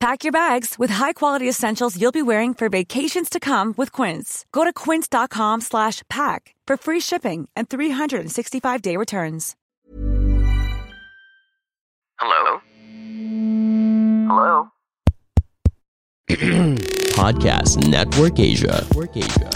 Pack your bags with high-quality essentials you'll be wearing for vacations to come with Quince. Go to quince.com slash pack for free shipping and 365-day returns. Hello? Hello? Podcast Network Asia. Network Asia.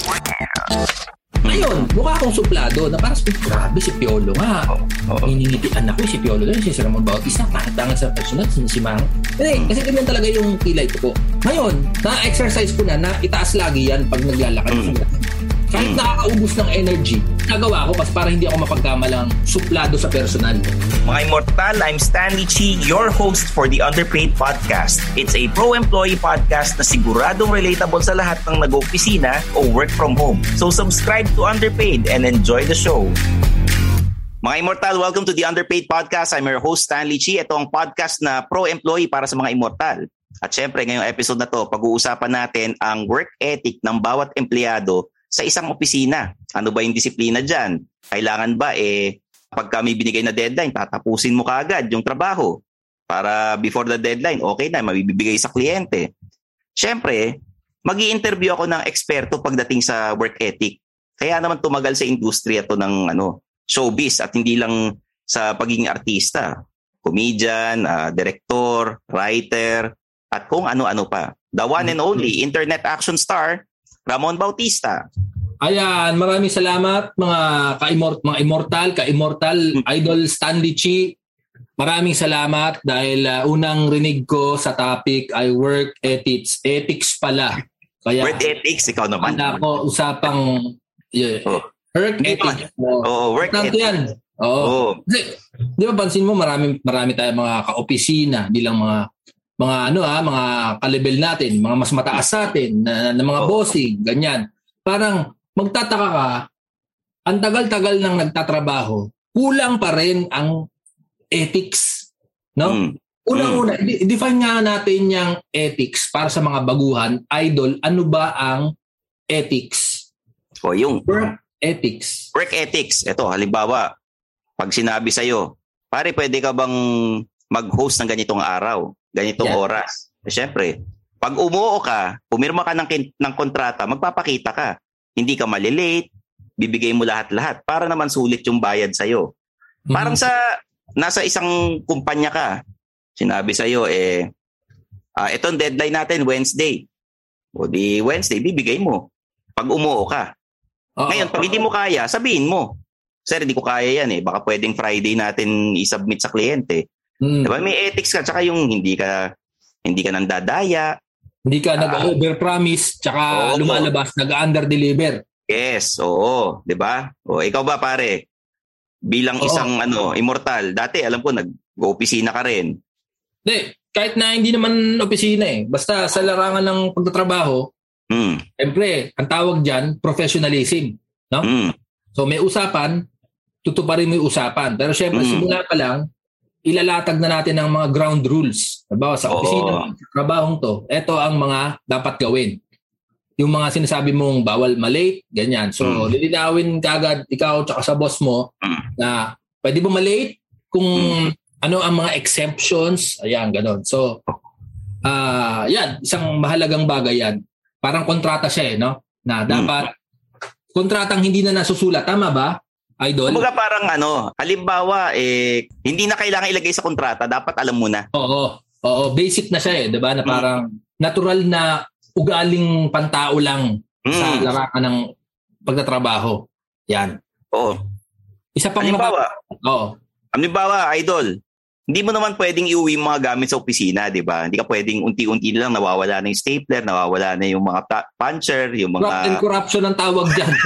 Ngayon, mukha akong suplado na parang grabe si Piolo nga. Oo. Niningitian ako si Piolo doon, si Sir Ramon Bautista, pangit sa personal, si Mang. Kasi, kasi ganyan talaga yung kilay ko po. Ngayon, na-exercise ko na, na itaas lagi yan pag naglalakad. Mm. Kahit Mm. nakakaubos ng energy, nagawa ko pas para hindi ako mapagkamalang suplado sa personal. Mga immortal, I'm Stanley Chi, your host for the Underpaid Podcast. It's a pro-employee podcast na siguradong relatable sa lahat ng nag-opisina o work from home. So subscribe to Underpaid and enjoy the show. Mga immortal, welcome to the Underpaid Podcast. I'm your host, Stanley Chi. Ito ang podcast na pro-employee para sa mga immortal. At syempre, ngayong episode na to, pag-uusapan natin ang work ethic ng bawat empleyado sa isang opisina. Ano ba yung disiplina dyan? Kailangan ba eh pagka may binigay na deadline, tatapusin mo kaagad yung trabaho para before the deadline, okay na, mabibigay sa kliyente. Siyempre, mag interview ako ng eksperto pagdating sa work ethic. Kaya naman tumagal sa industriya to ng ano, showbiz at hindi lang sa pagiging artista. Comedian, ah, director, writer, at kung ano-ano pa. The one and only internet action star, Ramon Bautista. Ayan, maraming salamat mga ka-immort mga immortal, ka-immortal idol Stanley Chi. Maraming salamat dahil uh, unang rinig ko sa topic ay work ethics. Ethics pala. Kaya Work ethics, ikaw naman. handa ko usapang yeah, Oh. work Hindi ethics. Oo, work ethics. yan. Oo. Oo. Kasi, di ba pansin mo marami marami tayong mga ka-opisina, di lang mga mga ano ah, mga ka-level natin, mga mas mataas sa atin na, na mga Oo. bossing, ganyan. Parang magtataka ka, ang tagal-tagal nang nagtatrabaho, kulang pa rin ang ethics, no? Mm. Unang-una, i- define nga natin yung ethics para sa mga baguhan. Idol, ano ba ang ethics? O yung Work ethics. work ethics. Ito, halimbawa, pag sinabi sa'yo, pare, pwede ka bang mag-host ng ganitong araw, ganitong Yeah. oras? Siyempre, pag umuo ka, pumirma ka ng, kin- ng kontrata, magpapakita ka. Hindi ka malilate, bibigay mo lahat-lahat para naman sulit yung bayad sa'yo. Parang Mhm. sa, nasa isang kumpanya ka, sinabi sa'yo, eh, ah, itong deadline natin, Wednesday. O di Wednesday, bibigay mo. Pag umuo ka. Oo. Ngayon, pag hindi mo kaya, sabihin mo. Sir, hindi ko kaya yan eh. Baka pwedeng Friday natin i-submit sa kliyente. Mm. Diba? May ethics ka. Tsaka yung hindi ka hindi ka nandadaya. Hindi ka nag-over-promise tsaka Oo. lumalabas, nag-under-deliver. Yes, oo. ba? O ikaw ba pare? Bilang Oo. isang ano, immortal. Dati alam ko nag-opisina ka rin. Hindi, kahit na hindi naman opisina eh. Basta sa larangan ng pagtatrabaho, Hmm. siyempre, ang tawag dyan, professionalism. No? Hmm. So may usapan, tutuparin mo yung usapan. Pero siyempre, Mm. simula pa lang, ilalatag na natin ang mga ground rules. Halimbawa, sa opisina, sa trabahong to, ito ang mga dapat gawin. Yung mga sinasabi mong bawal malate, ganyan. So, Mm. lilinawin kagad ikaw tsaka sa boss mo, Mm. Na pwede ba malate kung Hmm. ano ang mga exemptions, ayan, ganon. So, ah yan, isang mahalagang bagay yan. Parang kontrata siya eh, no? Na dapat, kontratang hindi na nasusulat. Tama ba, Idol? Kumbaga parang ano, halimbawa, eh, hindi na kailangan ilagay sa kontrata, dapat alam mo na. Oo. Oo, basic na siya eh, 'di ba? Na parang natural na ugaling pantao lang sa Mm. larangan ng pagtatrabaho. Yan. Oo. Isa pang Halimbawa, Oo. halimbawa, idol, hindi mo naman pwedeng iuwi mga gamit sa opisina, di ba? Hindi ka pwedeng unti-unti lang nawawala na yung stapler, nawawala na yung mga ta- puncher, yung Corrupt and mga... corruption ang tawag diyan.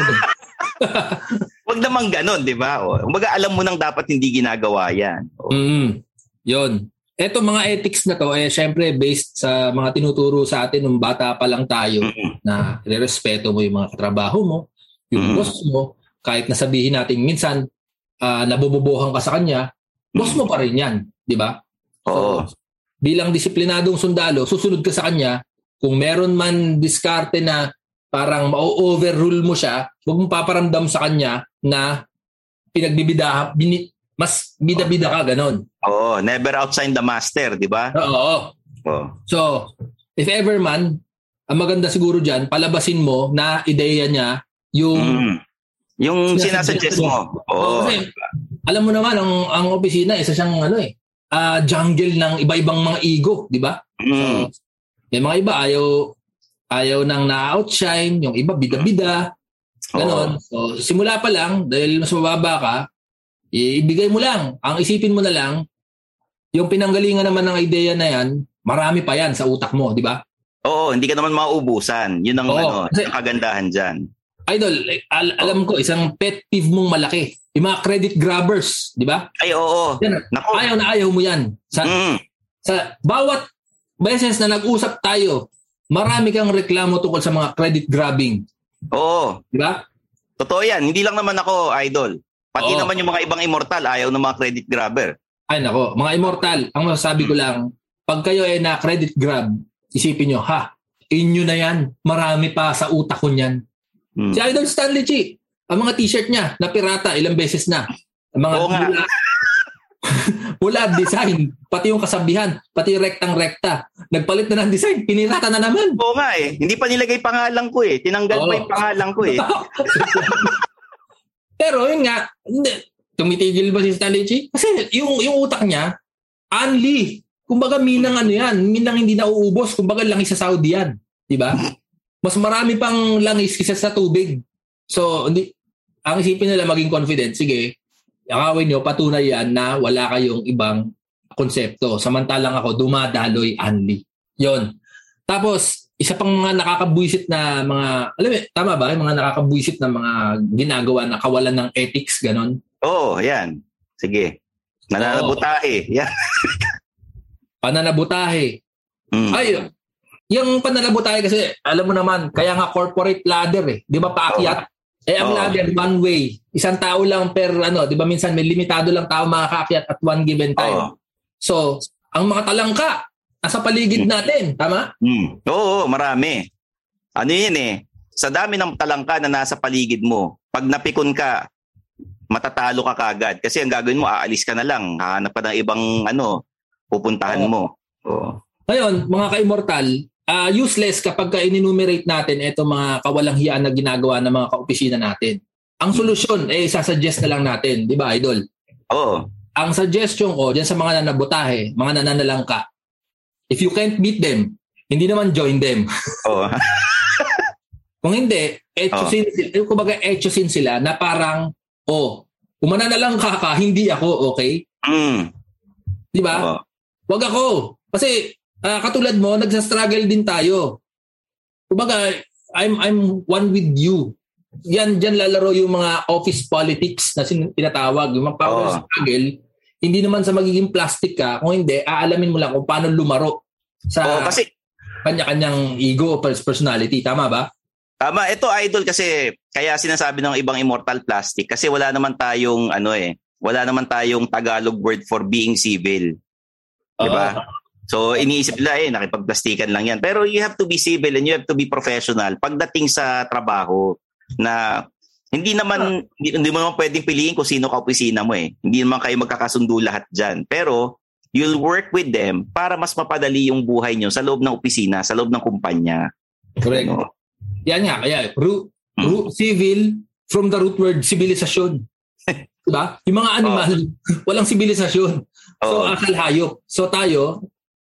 Wag naman ganon, di ba? O, Kumbaga alam mo nang dapat hindi ginagawa yan. O, mm. 'Yon. Eto mga ethics na to eh syempre based sa mga tinuturo sa atin nung bata pa lang tayo Mm-mm. na irerespeto mo yung mga katrabaho mo, yung Mm. boss mo, kahit nasabihin natin minsan ah, nabububuhan ka sa kanya, boss mo pa rin 'yan, 'di ba? Oo. bilang disiplinadong sundalo, susunod ka sa kanya. Kung meron man diskarte na parang ma-overrule mo siya, huwag mong paparamdam sa kanya na pinagbibida, bini, mas bida-bida ka, ganon. Oo, never outside the master, di ba? Oo. Oo. So, if ever man, ang maganda siguro dyan, palabasin mo na ideya niya yung Mm. Yung sinasuggest mo. Oo, Oo. kasi alam mo naman ang ang opisina isa siyang ano eh ah, jungle ng iba-ibang mga ego, di ba? Mm. May mga iba ayaw ayaw nang na-outshine, yung iba bida-bida. Ganon. So, simula pa lang, dahil mas mababa ka, ibigay mo lang. Ang isipin mo na lang, yung pinanggalingan naman ng ideya na yan, marami pa yan sa utak mo, di ba? Oo, hindi ka naman mauubusan. Yun ang Oo, ano, kasi- ang kagandahan dyan. Idol, al- alam ko, isang pet peeve mong malaki. Yung mga credit grabbers, di ba? Ay, oo. Yan, Naku. ayaw na ayaw mo yan. Sa, Mm. sa bawat beses na nag-usap tayo, marami kang reklamo tungkol sa mga credit grabbing. Oo. Di ba? Totoo yan. Hindi lang naman ako, idol. Pati Oo. naman yung mga ibang immortal, ayaw ng mga credit grabber. Ay nako, mga immortal, ang masasabi ko lang, pag kayo ay na credit grab, isipin nyo, ha, inyo na yan, marami pa sa utak ko niyan. Mm. Si Idol Stanley Chi, ang mga t-shirt niya, na pirata, ilang beses na. Ang mga Oo nga. mula, design, pati yung kasabihan, pati rektang-rekta. Nagpalit na ng design, pinirata na naman. Oo nga eh. Hindi pa nilagay pangalan ko eh. Tinanggal Oo. pa yung pangalan ko eh. Pero yun nga, tumitigil ba si Stanley Chi? Kasi yung, yung utak niya, unli. Kumbaga minang ano yan, minang hindi nauubos. Kumbaga langis sa Saudi yan. Di ba? Mas marami pang langis kaysa sa tubig. So, hindi, ang isipin nila maging confident, sige, akawin nyo, patunay yan na wala kayong ibang konsepto. Samantalang ako, dumadaloy unli. Yon. Tapos, isa pang mga nakakabwisit na mga, alam mo, tama ba? Yung mga nakakabwisit na mga ginagawa na kawalan ng ethics, ganon. Oo, yan. Sige. Nananabutahe. Yan. Pananabutahe. Mm. Ay, yung pananabutahe kasi, alam mo naman, kaya nga corporate ladder eh. Di ba paakyat? Eh, ang Oo. ladder, one way. Isang tao lang per, ano, di ba minsan may limitado lang tao makakaakyat at one given time. Oo. So, ang mga talangka, nasa paligid natin, tama? Mm. Oo, marami. Ano yun eh, sa dami ng talangka na nasa paligid mo, pag napikon ka, matatalo ka kagad. Kasi ang gagawin mo, aalis ka na lang. Hahanap ka ng ibang ano, pupuntahan Oo. mo. Oo. Ngayon, mga ka-immortal, ah, useless kapag ka enumerate natin itong mga kawalang hiyaan na ginagawa ng mga kaopisina natin. Ang solusyon, eh, sasuggest na lang natin, di ba, Idol? Oo. Ang suggestion ko, dyan sa mga nanabutahe, mga nananalangka, if you can't beat them, hindi naman join them. Oo. Kung hindi, etchosin, oh. kumbaga etchosin sila na parang, oh, kung mananalangka ka, hindi ako, okay? Mm. Di ba? Oo. Wag ako. Kasi ah, katulad mo, nagsa-struggle din tayo. Kumbaga, I'm I'm one with you. Yan diyan lalaro yung mga office politics na sin- tinatawag, yung mga power Oo. struggle. Hindi naman sa magiging plastic ka, kung hindi, aalamin mo lang kung paano lumaro sa Oo, kasi kanya-kanyang ego personality. Tama ba? Tama, ito idol kasi kaya sinasabi ng ibang immortal plastic kasi wala naman tayong ano eh, wala naman tayong Tagalog word for being civil. Di ba? So iniisip nila eh nakipagplastikan lang yan. Pero you have to be civil and you have to be professional pagdating sa trabaho na Hindi naman, hindi, hindi mo naman pwedeng piliin kung sino ka opisina mo eh. Hindi naman kayo magkakasundo lahat dyan. Pero, you'll work with them para mas mapadali yung buhay nyo sa loob ng opisina, sa loob ng kumpanya. Correct. Ano? Yan nga, kaya root, Hmm. root, civil from the root word sibilisasyon. diba? Yung mga animal, walang sibilisasyon. So, Oo. akal hayop. So, tayo,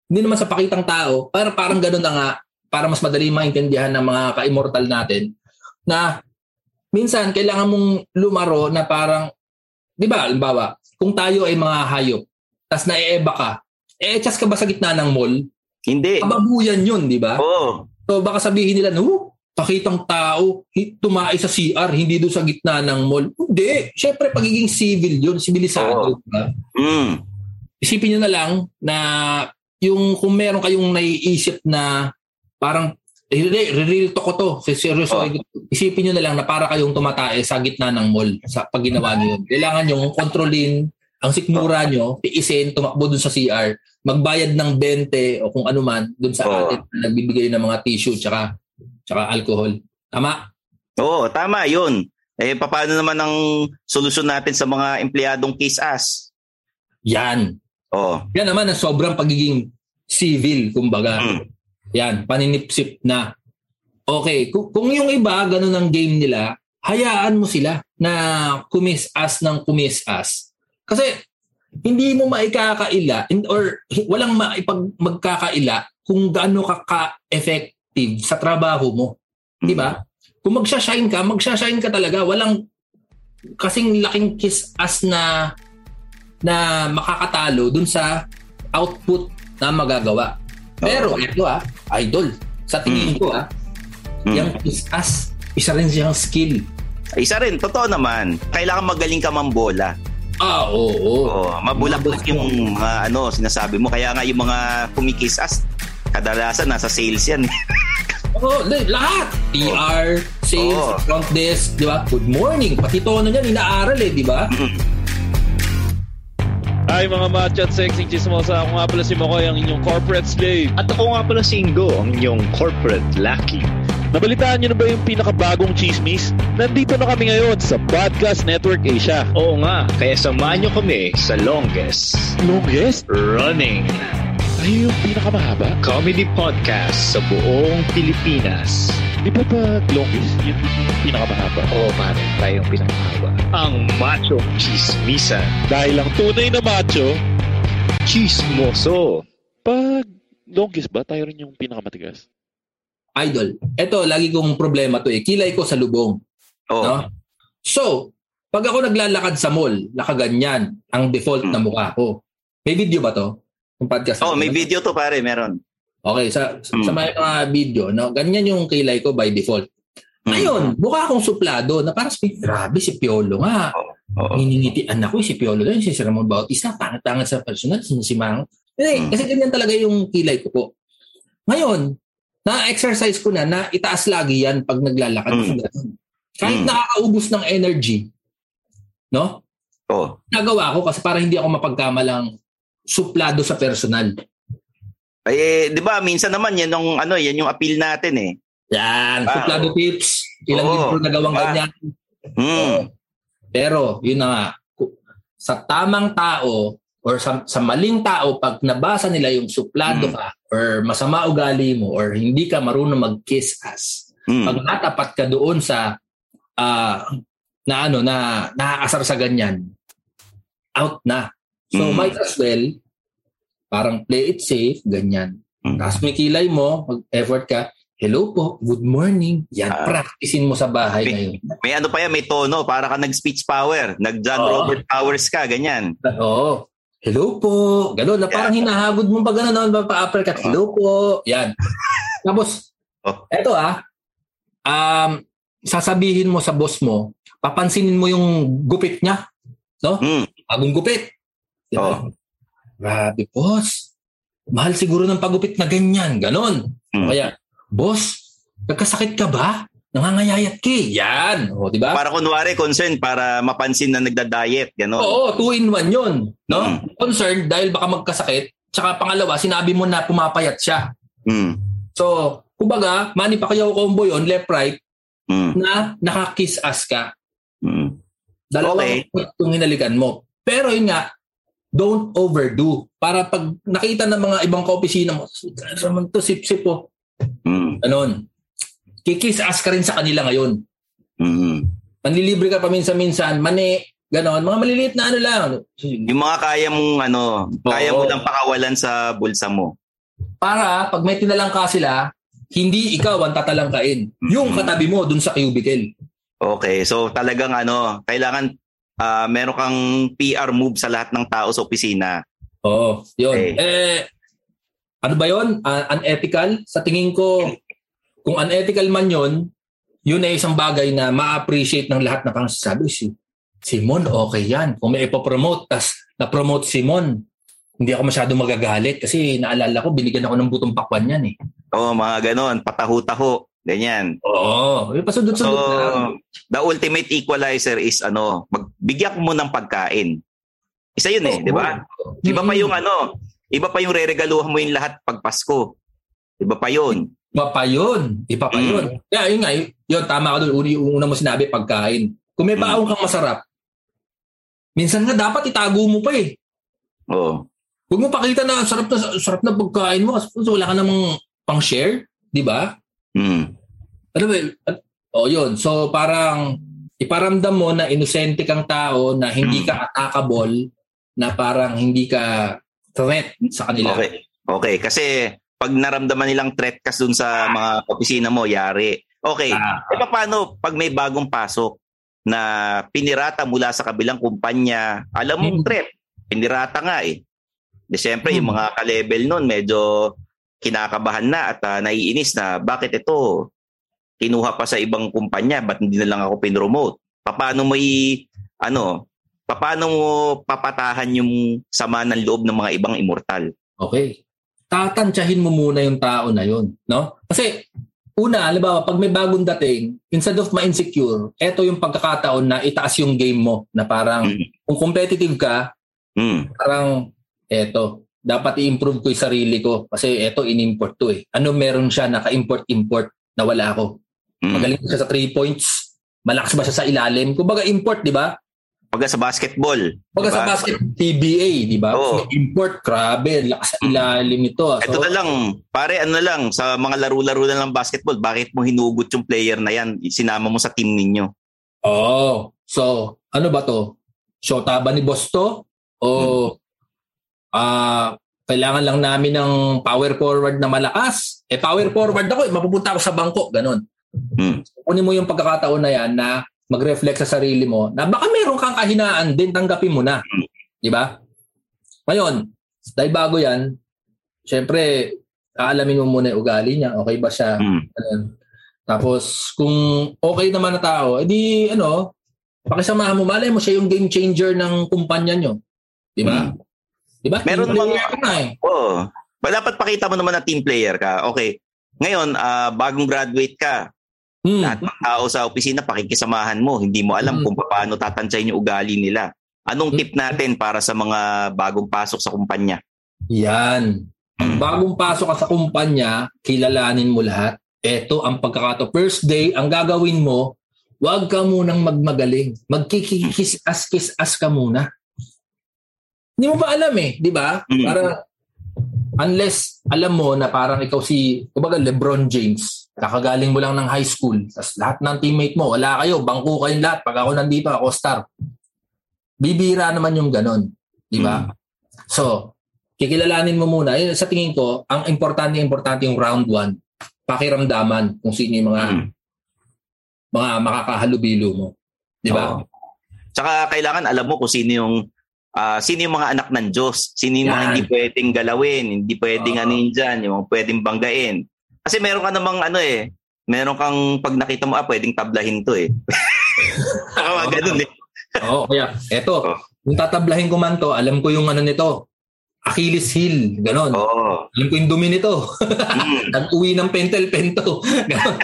hindi naman sa pakitang tao, para parang ganun na nga, para mas madali maintindihan ng mga ka-immortal natin, na minsan, kailangan mong lumaro na parang, di ba, halimbawa, kung tayo ay mga hayop, tas naieba ka, eh, chas ka ba sa gitna ng mall? Hindi. Kababuyan yun, di ba? Oo. So baka sabihin nila, no, pakitang tao, tumai sa CR, hindi doon sa gitna ng mall. Hindi. Siyempre, pagiging civil yun, sibilisado. Oo. diba? Mm. Isipin nyo na lang na yung kung meron kayong naiisip na parang eh, re- real to ko to. Seryoso. Oo. Isipin nyo na lang na para kayong tumatae sa gitna ng mall sa pag ginawa nyo yun. Kailangan nyo kontrolin ang sikmura nyo, tiisin, tumakbo dun sa CR, magbayad ng 20 o kung ano man dun sa Oo. atin na nagbibigay ng mga tissue tsaka, tsaka alcohol. Tama? Oo, tama yun. Eh, paano naman ang solusyon natin sa mga empleyadong kiss ass? Yan. Oo. Yan naman ang sobrang pagiging civil, kumbaga. Mm. Yan, paninipsip na. Okay, kung, kung yung iba, ganun ang game nila, hayaan mo sila na kumis-as ng kumis-as. Kasi hindi mo maikakaila or walang maipag magkakaila kung gaano ka ka-effective sa trabaho mo. Di ba? Kung magsha-shine ka, magsha-shine ka talaga. Walang kasing laking kiss-as na na makakatalo dun sa output na magagawa. Pero ito ah, idol, sa tingin ko ah, Mm. yung kiss-as, isa rin siyang skill. Isa rin, totoo naman. Kailangan magaling ka mambola. Ah, oo. oo. Oo, mabulak-bulak yung mga ano, sinasabi mo. Kaya nga yung mga kumikiss ass, kadalasan nasa sales yan. Oo, li- lahat. PR, sales, Oo. front desk, di ba? Good morning. Pati tono niyan, inaaral eh, di ba? Hi mga macho at sexy chismosa. Ako nga pala si Makoy, ang inyong corporate slave. At ako nga pala si Ingo, ang inyong corporate lucky. Nabalitaan nyo na ba yung pinakabagong chismis? Nandito na kami ngayon sa Podcast Network Asia. Oo nga, kaya samahan nyo kami sa longest Longest? running Ay, yung pinakamahaba? comedy podcast sa buong Pilipinas. Di ba pag longest, yun yung pinakamahaba? Oo pare, tayo ang pinakamahaba. Ang macho chismisan. Dahil lang tunay na macho, Chismoso. pag longest ba, tayo rin yung pinakamatigas? Idol. Ito, lagi kong problema to eh. Kilay ko sa lubong. Oo. No? So, pag ako naglalakad sa mall, nakaganyan ang default na mukha ko. May video ba to? Yung podcast. Oh, may video to pare, meron. Okay, sa, sa, Mm. sa may mga video, no, ganyan yung kilay ko by default. Mm. Ngayon, mukha akong suplado na parang sabi, grabe si Piolo nga. Oo. Niningitian ako, si Piolo lang, si Sir Ramon Bautista, pangit-pangit sa personal, si si Mang. Eh. Kasi ganyan talaga yung kilay ko po. Ngayon, na-exercise ko na na itaas lagi yan pag naglalakad. Mm. Kahit Mm. nakakaubos ng energy, no? Oo. Nagawa ko kasi para hindi ako mapagkamalang suplado sa personal. Eh, di ba, minsan naman yan yung, ano, yan yung appeal natin eh. Yan, Ah, suplado tips. Ilang Oo, libro na gawang diba? ganyan. Hmm. Pero, yun na nga, sa tamang tao or sa, sa maling tao, pag nabasa nila yung suplado Mm. ka or masama ugali mo or hindi ka marunong mag-kiss ass, Hmm. pag natapat ka doon sa ah, na ano na nakakasar sa ganyan, out na. So Mm. might as well parang play it safe, ganyan. Mm. Tapos may kilay mo, mag-effort ka, hello po, good morning. Yan, Ah. practicein mo sa bahay May- ngayon. May ano pa yan, may tono, para ka nag-speech power. Nag-John Oo. Robert Powers ka, ganyan. Oo. Hello po. Ganun, na parang hinahagod mo pa gano'n, no? pa-uppercut. Hello po. Yan. Tapos, Oh. eto ah, um, sasabihin mo sa boss mo, papansinin mo yung gupit niya. No? Hmm. Bagong gupit. Di ba? Oh. Grabe, boss. Mahal siguro ng pagupit na ganyan. Ganon. Hmm. Kaya, boss, nagkasakit ka ba? Nangangayayat ka. eh. Yan. O, di ba? Para kunwari, concern, para mapansin na nagda-diet, gano'n. Oo, two in one yun. No? Mm. Concerned dahil baka magkasakit. Tsaka pangalawa, sinabi mo na pumapayat siya. Hmm. So, kumbaga, mani pa kayo combo yun, left right, Hmm. na nakakiss ass ka. Dalawang Okay. yung hinalikan mo. Pero yun nga, don't overdo. Para pag nakita ng mga ibang kaopisina mo, naman to, sip-sip po. Mm. Ganon. Kikis ask ka rin sa kanila ngayon. Mm. Manlilibre ka paminsan-minsan, mani, ganon. Mga maliliit na ano lang. Yung mga kaya mong ano, kaya mo Oo. lang pakawalan sa bulsa mo. Para pag may tinalangka sila, hindi ikaw ang tatalangkain. Yung katabi mo dun sa cubicle. Okay, so talagang ano, kailangan ah meron kang PR move sa lahat ng tao sa opisina. Oo, yun. Okay. Eh, ano ba yun? Ah, unethical? Sa tingin ko, kung unethical man yun, yun ay isang bagay na ma-appreciate ng lahat na parang sabi, si Simon, okay yan. Kung may ipopromote, tas na-promote si Simon, hindi ako masyado magagalit kasi naalala ko, binigyan ako ng butong pakwan yan eh. Oo, mga ganon, pataho-taho, ganyan. Oo, yung pasundot-sundot na. So, the ultimate equalizer is ano, magbigyan mo ng pagkain. Isa yun eh, di ba? Iba pa yung ano, iba pa yung reregaluhan mo yung lahat pag Pasko. Iba pa yun. Iba pa yun. Iba pa Mm. yun. Kaya yun nga, yun, tama ka doon. Yung una mo sinabi, pagkain. Kung may Mm. baong kang masarap, minsan nga dapat itago mo pa eh. Oo. Huwag mo pakita na sarap na sarap na pagkain mo kasi wala ka namang pang-share, di ba? Mm. Ano ba? Oh, yun. So parang iparamdam mo na inosente kang tao na hindi Mm. ka attackable, na parang hindi ka threat sa kanila. Okay. Okay, kasi pag naramdaman nilang threat ka dun sa mga opisina mo, yari. Okay. Ah. E paano pag may bagong pasok na pinirata mula sa kabilang kumpanya, alam mong Hmm. threat, pinirata nga eh. Di syempre, yung Hmm. mga ka-level nun, medyo kinakabahan na at ah, naiinis na bakit ito kinuha pa sa ibang kumpanya, ba't hindi na lang ako pinromote? Paano mo i, ano, paano mo papatahan yung sama ng loob ng mga ibang immortal? Okay. Tatansyahin mo muna yung tao na yun, no? Kasi una, halimbawa, pag may bagong dating, instead of ma-insecure, eto yung pagkakataon na itaas yung game mo na parang Mm. kung competitive ka, Mm. parang eto, dapat i-improve ko yung sarili ko kasi eto in-import to eh. Ano meron siya naka-import-import na wala ako? Mm. Magaling siya sa three points, malakas ba siya sa ilalim? Kumbaga import, di ba? Pagka sa basketball. Pagka sa diba? basket, PBA, di ba? Oo. Import, grabe, lakas sa ilalim nito. ah. Ito So, na lang, pare, ano na lang, sa mga laro-laro na lang basketball, bakit mo hinugot yung player na yan? Sinama mo sa team ninyo. Oh, so ano ba to? Shota ba ni Boss to? O ah kailangan lang namin ng power forward na malakas? Eh power forward ako, eh, mapupunta ako sa bangko, ganun. Hmm. Kunin mo yung pagkakataon na yan na mag-reflect sa sarili mo na baka meron kang kahinaan din, tanggapin mo na. Di ba? Ngayon, dahil bago yan, syempre, aalamin mo muna yung ugali niya. Okay ba siya? Mm. Tapos, kung okay naman na tao, edi ano, pakisamahan mo, malay mo siya yung game changer ng kumpanya nyo. Di ba? Mm. Di ba? Meron Team ka na eh. Oo. Ba, dapat pakita mo naman na team player ka. Okay. Ngayon, ah, bagong graduate ka. Hmm. Lahat ng tao sa opisina, pakikisamahan mo. Hindi mo alam Mm. kung paano tatansyahin yung ugali nila. Anong Mm. tip natin para sa mga bagong pasok sa kumpanya? Yan. Ang Mm. bagong pasok ka sa kumpanya, kilalanin mo lahat. Ito ang pagkakato. First day, ang gagawin mo, huwag ka munang magmagaling. Magkikis-as-kis-as ka muna. Hindi mo ba alam eh, di ba? Mm. Para unless alam mo na parang ikaw si, kumbaga Lebron James, kakagaling mo lang ng high school, tapos lahat ng teammate mo, wala kayo, bangko kayong lahat, pag ako nandito, ako star. Bibira naman yung ganon. Di ba? So, kikilalanin mo muna. Yun, sa tingin ko, ang importante, importante yung round one. Pakiramdaman kung sino yung mga, Mm. mga makakahalubilo mo. Di ba? Oo. Tsaka kailangan alam mo kung sino yung ah, sino yung mga anak ng Diyos, sino yung mga hindi pwedeng galawin, hindi pwedeng Oo. ano yun dyan, yung mga pwedeng banggain. Kasi meron ka namang ano eh, meron kang pag nakita mo, ah, pwedeng tablahin to eh. Saka mga ganun eh. Oo, kaya eto, Oo. kung tatablahin ko man to, alam ko yung ano nito, Achilles heel, ganon. Oo. Alam ko yung dumi nito. Mm. Nag-uwi ng pentel pen to. Ganon.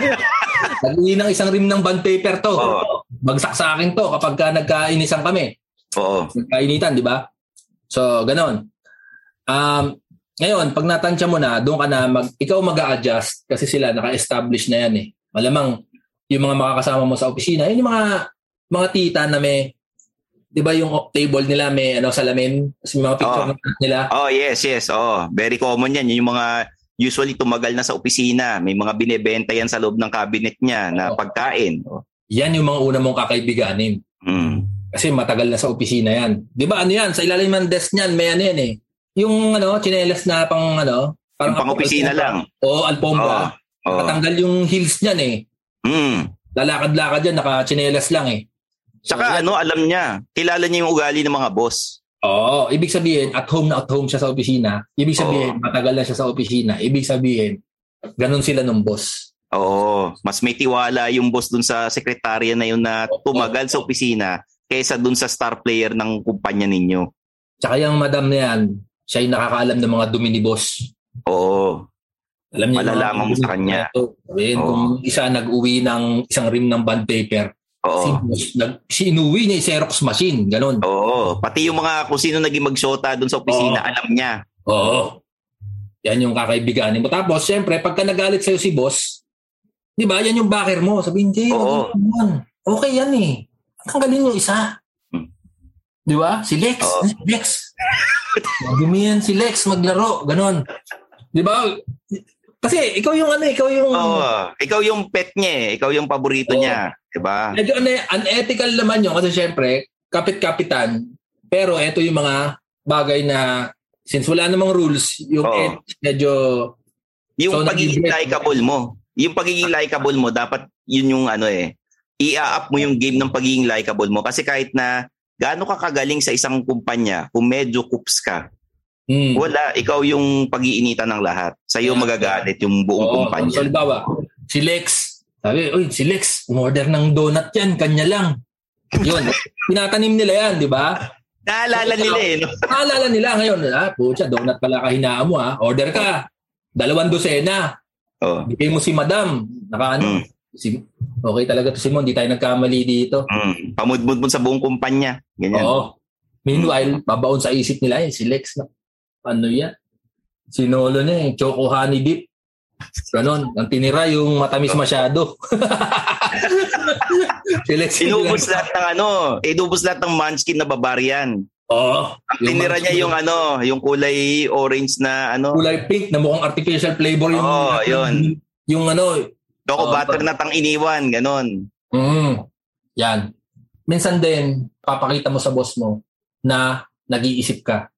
Nag-uwi ng isang rim ng bond paper to. Oo. Bagsak sa akin to kapag ka nagkainisan kami. Oo. Nagkainitan, di ba? So, ganon. Um, ngayon, pag natansya mo na, doon ka na, mag, ikaw mag adjust kasi sila naka-establish na yan eh. Malamang, yung mga makakasama mo sa opisina, yun yung mga, mga tita na may 'di ba yung table nila may ano salamin, kasi mga picture Oh. nila. Oh, yes, yes. Oh, very common yan. Yung mga usually tumagal na sa opisina. May mga binebenta yan sa loob ng cabinet niya na Oo. pagkain. Oh. Yan yung mga una mong kakaibiganin. Mm. Kasi matagal na sa opisina yan. 'Di ba ano yan? Sa ilalim ng desk niyan, may ano yan eh. Yung ano, chinelas na pang ano, Yung pang-opisina lang. Oo, alpombra. Oh. Katanggal yung heels niyan eh. Mm. Lalakad-lakad yan, naka-chinelas lang eh. Saka ano, alam niya. Kilala niya yung ugali ng mga boss. Oo, ibig sabihin, at home na at home siya sa opisina. Ibig sabihin, matagal na siya sa opisina. Ibig sabihin, ganun sila nung boss. Oo. Mas may tiwala yung boss dun sa sekretarya na yun na tumagal sa opisina kaysa dun sa star player ng kumpanya ninyo. Tsaka yung madam na yan, siya yung nakakaalam ng mga dumi ni boss. Oo. Alam niya Malalaman mo sa kanya. Sabihin, Oo. kung isa nag-uwi ng isang rim ng bond paper, si, Oo. boss, nag, si inuwi niya yung Xerox machine, ganun. Oo. Pati yung mga kung sino naging magsyota dun sa opisina, Oo. alam niya. Oo. Yan yung kakaibiganin mo. Tapos, siyempre, pagka nagalit sa'yo si boss, di ba, yan yung backer mo. Sabihin, Jay, Oo. okay yan. Okay yan eh. Ang galing yung isa. Hmm. Di ba? Si Lex. Oo. Si Lex. Yan si Lex maglaro. Ganon. Di ba? Kasi ikaw yung ano, ikaw yung... Oo. Ikaw yung pet niya eh. Ikaw yung paborito Oo. niya. Diba? Medyo un- unethical naman yun kasi syempre, kapit-kapitan. Pero ito yung mga bagay na since wala namang rules, yung Oo. ethics medyo Yung So, pagiging likable mo. Yung pagiging likable mo, dapat yun yung ano eh. I-up mo yung game ng pagiging likable mo. Kasi kahit na gaano ka kagaling sa isang kumpanya, kung medyo coops ka, hmm. wala, ikaw yung pag-iinitan ng lahat. Sa'yo Yeah. magagalit yung buong Oo, kumpanya. So, halimbawa, si Lex, sabi, uy, si Lex, umorder ng donut yan, kanya lang. Yun, tinatanim nila yan, di ba? Naalala nila eh. No? Naalala nila ngayon, ah, pucha, donut pala kahinaan mo ha. Order ka, dalawang dosena. Oh. Bigay mo si madam, naka ano, Mm. Si, okay talaga to si Mon, di tayo nagkamali dito. Mm. Pamudmud mo sa buong kumpanya. Ganyan. Oo. Meanwhile, babaon sa isip nila, eh, si Lex, na, ano yan? Sinolo niya eh, choco honey dip. Ganon, ang tinira yung matamis masyado. si Lex. Inubos lahat ng ano, inubos lahat ng munchkin na barbarian. Oo. Ang tinira niya yung ano, yung kulay orange na ano, kulay pink na mukhang artificial flavor yung Oo, yun. yung ano choco Oo, butter na tang iniwan, ganon. mm, yan minsan din papakita mo sa boss mo na nag-iisip ka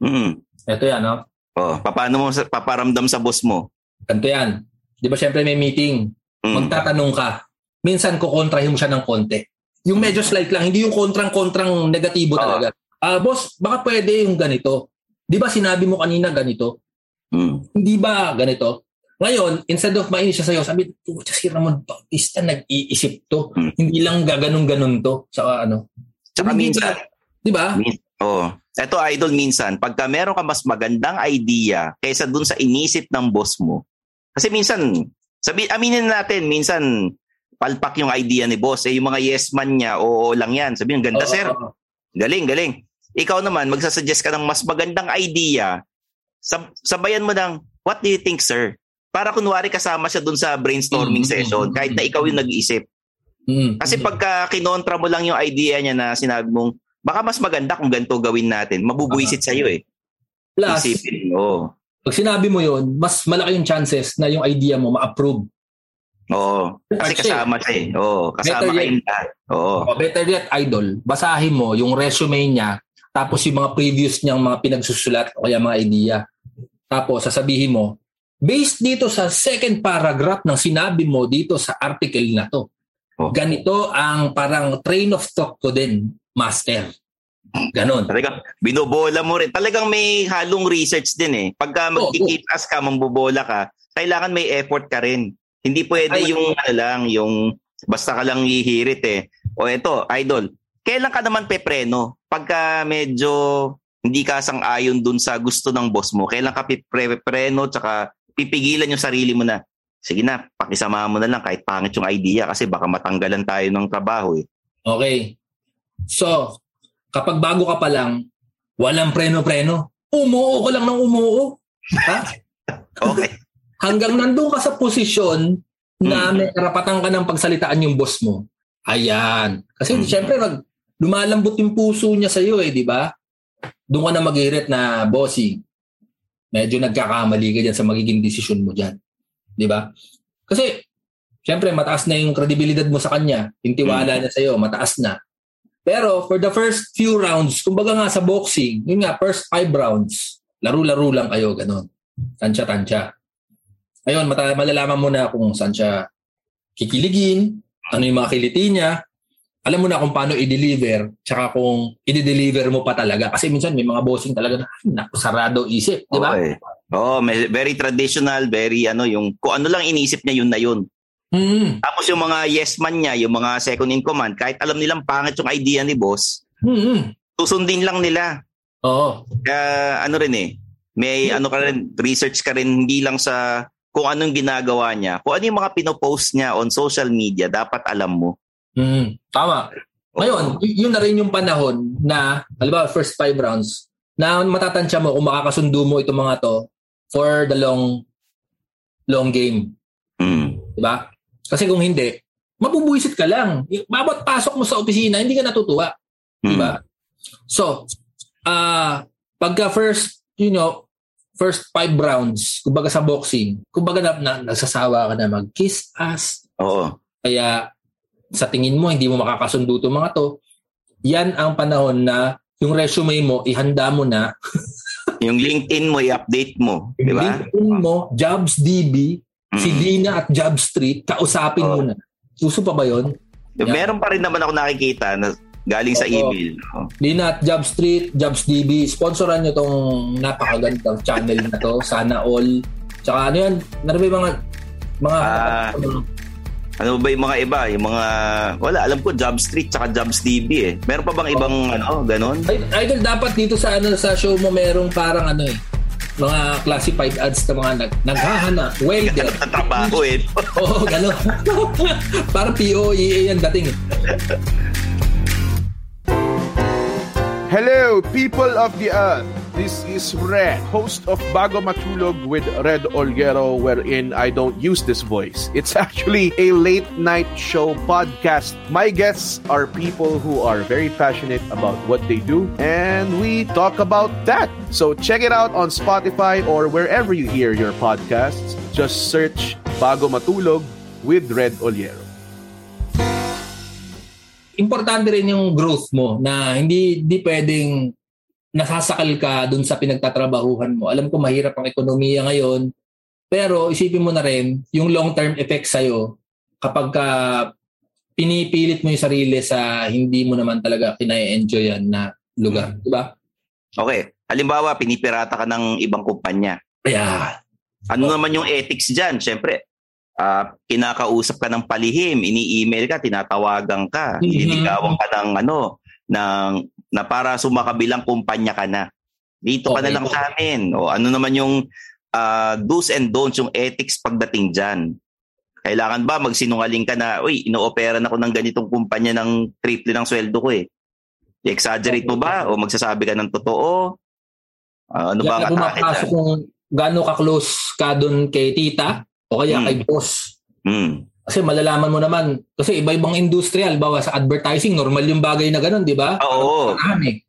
Mm. eto yan no Oh, paano mo sa, paparamdam sa boss mo? ganito yan di ba syempre may meeting Mm. magtatanong ka minsan kukontrahin mo siya ng konti yung medyo slight lang hindi yung kontrang-kontrang negatibo Oo. talaga ah boss baka pwede yung ganito di ba sinabi mo kanina ganito Mm. hindi ba ganito? Ngayon, instead of mainis siya sa'yo, sabi, pucha si Ramon Bautista, nag-iisip to. Hmm. Hindi lang gaganong-ganon to sa ano. Hindi minsan, Di ba? min- oh, eto idol minsan, pagka meron ka mas magandang idea kaysa dun sa inisip ng boss mo. Kasi minsan, sabi, aminin natin, minsan, palpak yung idea ni boss. Eh, yung mga yes man niya, oo lang yan. Sabi ganda Oo, sir, oo. Galing, galing. Ikaw naman, magsasuggest ka ng mas magandang idea. Sab- sabayan mo ng, what do you think, sir? Para kunwari kasama siya dun sa brainstorming Mm, session, kahit na ikaw yung nag-iisip. Mm. Kasi pagka kinontra mo lang yung idea niya na sinabi mong, baka mas maganda kung ganito gawin natin, mabubuisit sa'yo eh. Plus, Isipin, oo. pag sinabi mo yon mas malaki yung chances na yung idea mo ma-approve. Oo. Kasi Actually, kasama siya eh. Oo, kasama better kayong lahat. Oo. Better yet, idol, basahin mo yung resume niya, tapos yung mga previous niyang mga pinagsusulat o kaya mga idea. Tapos sasabihin mo, based dito sa second paragraph ng sinabi mo dito sa article na to, Oh. ganito ang parang train of thought ko din, master. Ganon. Talagang binobola mo rin. Talagang may halong research din eh. Pagka magkikitas ka, mambobola ka, kailangan may effort ka rin. Hindi pwede Ay, yung ano lang, yung basta ka lang hihirit eh. O eto, idol, kailan ka naman pepreno? Pagka medyo hindi ka sang-ayon dun sa gusto ng boss mo, kailan ka pipreno tsaka pipigilan yung sarili mo na, sige na, pakisama mo na lang kahit pangit yung idea kasi baka matanggalan tayo ng trabaho eh. Okay. So, kapag bago ka pa lang, walang preno-preno. Umuo ka lang ng umuo. Ha? Okay. hanggang nandun ka sa posisyon na Mm. may karapatan ka ng pagsalitaan yung boss mo. Ayan. Kasi Mm. siyempre, nag, lumalambot yung puso niya sa iyo eh, di ba? Doon ka na mag-irit na bossy. Medyo nagkakamali ka dyan sa magiging desisyon mo dyan. Di ba? Kasi, syempre, mataas na yung kredibilidad mo sa kanya. Yung tiwala niya sa iyo, mataas na. Pero for the first few rounds, kumbaga nga sa boxing, yun nga, first five rounds, laro-laro lang kayo, ganun. Tansya-tansya. Ayun, mata- malalaman mo na kung saan siya kikiligin, ano yung mga kiliti niya, alam mo na kung paano i-deliver, tsaka kung i-deliver mo pa talaga. Kasi minsan may mga bossing talaga na, "Ay, naku, sarado isip, di ba? Okay. Oh, may- very traditional, very ano, yung kung ano lang inisip niya yun na yun. Hmm. Tapos yung mga yes man niya, yung mga second in command, kahit alam nilang pangit yung idea ni boss, Hmm. susundin lang nila. Oo. Kaya ano rin eh, may ano ka rin, research ka rin hindi lang sa kung anong ginagawa niya. Kung ano yung mga pinopost niya on social media, dapat alam mo. Hmm. Tama. Ngayon, y- yun na rin yung panahon na, halimbawa, first five rounds, na matatansya mo kung makakasundo mo itong mga to for the long long game. Mm. Di ba? Kasi kung hindi, mabubuisit ka lang. Bawat pasok mo sa opisina, hindi ka natutuwa. Di ba? So, ah pagka first, you know, first five rounds, kumbaga sa boxing, kumbaga na, na, nagsasawa ka na mag-kiss ass. Oo. Kaya sa tingin mo, hindi mo makakasundo itong mga to. Yan ang panahon na yung resume mo, ihanda mo na. Yung LinkedIn mo, i-update mo. Di ba? LinkedIn mo, Jobs DB, si Mm. Lina at Job Street, kausapin mo na. Uso pa ba yun? Meron pa rin naman ako nakikita na galing sa Oo. email. Oh. Lina at Job Street, Jobs DB, sponsoran nyo tong napakagandang channel na to. Sana all. Tsaka ano yan, ano ba yung mga mga Ah. Ano ba yung mga iba? Yung mga, wala, alam ko, Job Street tsaka Jobs DB eh. Meron pa bang ibang, ano, ganon? Ay, idol, dapat dito sa ano sa show mo merong parang ano eh, mga classified ads na mga nag, naghahanap, welder. Tatrabaho eh. Oo, gano'n. parang POEA yan dating eh. Hello, people of the earth. This is Red, host of Bago Matulog with Red Olguero, wherein I don't use this voice. It's actually a late night show podcast. My guests are people who are very passionate about what they do, and we talk about that. So check it out on Spotify or wherever you hear your podcasts. Just search Bago Matulog with Red Olguero. Importante rin yung growth mo na hindi hindi pwedeng nasasakal ka dun sa pinagtatrabahuhan mo. Alam ko mahirap ang ekonomiya ngayon, pero isipin mo na rin yung long-term effect sa'yo kapag ka pinipilit mo yung sarili sa hindi mo naman talaga kinaya-enjoy yan na lugar. Di ba? Okay. Halimbawa, pinipirata ka ng ibang kumpanya. Kaya, Ano naman yung ethics dyan? Siyempre, ah, kinakausap ka ng palihim, ini-email ka, tinatawagan ka, Mhm. nililigawan ka ng ano, ng, na para sumakabilang kumpanya ka na. Dito ka na Okay. lang sa amin. O ano naman yung ah, do's and don'ts, yung ethics pagdating dyan. Kailangan ba magsinungaling ka na, uy, ino-operan ako ng ganitong kumpanya ng triple ng sweldo ko eh. I-exaggerate mo ba? O magsasabi ka ng totoo? Ah, ano Diyan ba ang na atake kung gaano ka-close ka doon kay tita o kaya Hmm. kay boss. Hmm. Kasi malalaman mo naman, kasi iba-ibang industrial, bawa sa advertising, normal yung bagay na ganun, di ba? Oo. Parang eh.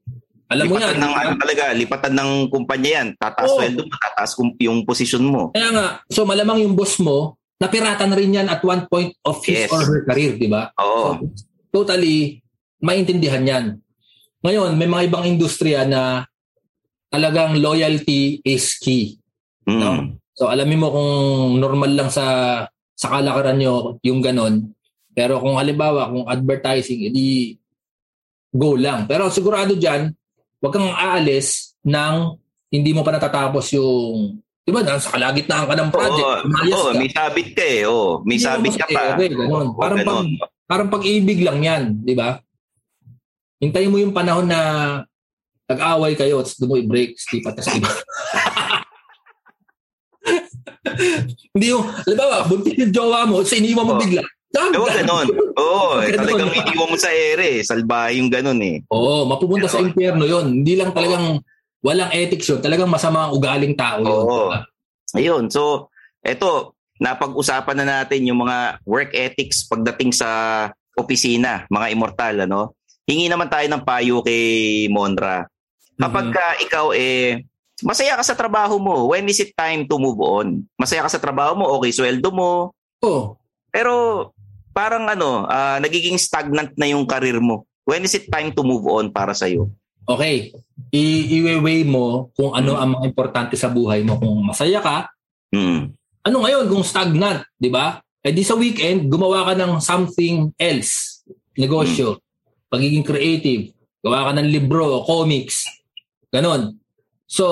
Alam mo lipatan yan. ng ano talaga, lipatan ng kumpanya yan. Tataas Oo. sweldo mo, tataas yung posisyon mo. Kaya nga, so malamang yung boss mo, napirata na rin yan at one point of his Yes. or her career, di ba? Oo. Totally, maintindihan yan. Ngayon, may mga ibang industriya na talagang loyalty is key. Mm. No? So alamin mo kung normal lang sa sa kalakaran nyo yung ganon. Pero kung halimbawa, kung advertising, edi go lang. Pero sigurado dyan, huwag kang aalis ng hindi mo pa natatapos yung, di ba, nasa kalagitnaan ka ng project, Oo, oo, ka. may sabit ka eh. Oo, may Hindi sabit ka pa. ere, ganun. Oo, Parang ganun. Parang pag-ibig lang yan, di ba? Hintayin mo yung panahon na nag-away kayo at doon mo i-break, stipat sa iba. Hindi yung, halimbawa, buntis yung jowa mo, sa iniwan mo Oo. bigla. Dag- Oo, ganun. Oo, eh, talagang iniwan mo sa ere. eh. Salbahe yung ganun eh. Oo, mapupunta sa impyerno yon. Hindi lang talagang walang ethics yun. Talagang masama ang ugaling tao yun. Oo. Diba? Ayun, so, eto, napag-usapan na natin yung mga work ethics pagdating sa opisina, mga immortal, ano? hingi naman tayo ng payo kay Monra. Kapag ka ikaw eh masaya ka sa trabaho mo, when is it time to move on? Masaya ka sa trabaho mo, okay, sweldo mo. Oh. Pero parang ano, ah, nagiging stagnant na yung karir mo. When is it time to move on para sa iyo? Okay. I- i-weigh mo kung ano ang mga importante sa buhay mo. Kung masaya ka, Mm. ano ngayon kung stagnant, di ba? Eh di sa weekend, gumawa ka ng something else. Negosyo. Pagiging creative. Gawa ka ng libro o comics. Ganon. So,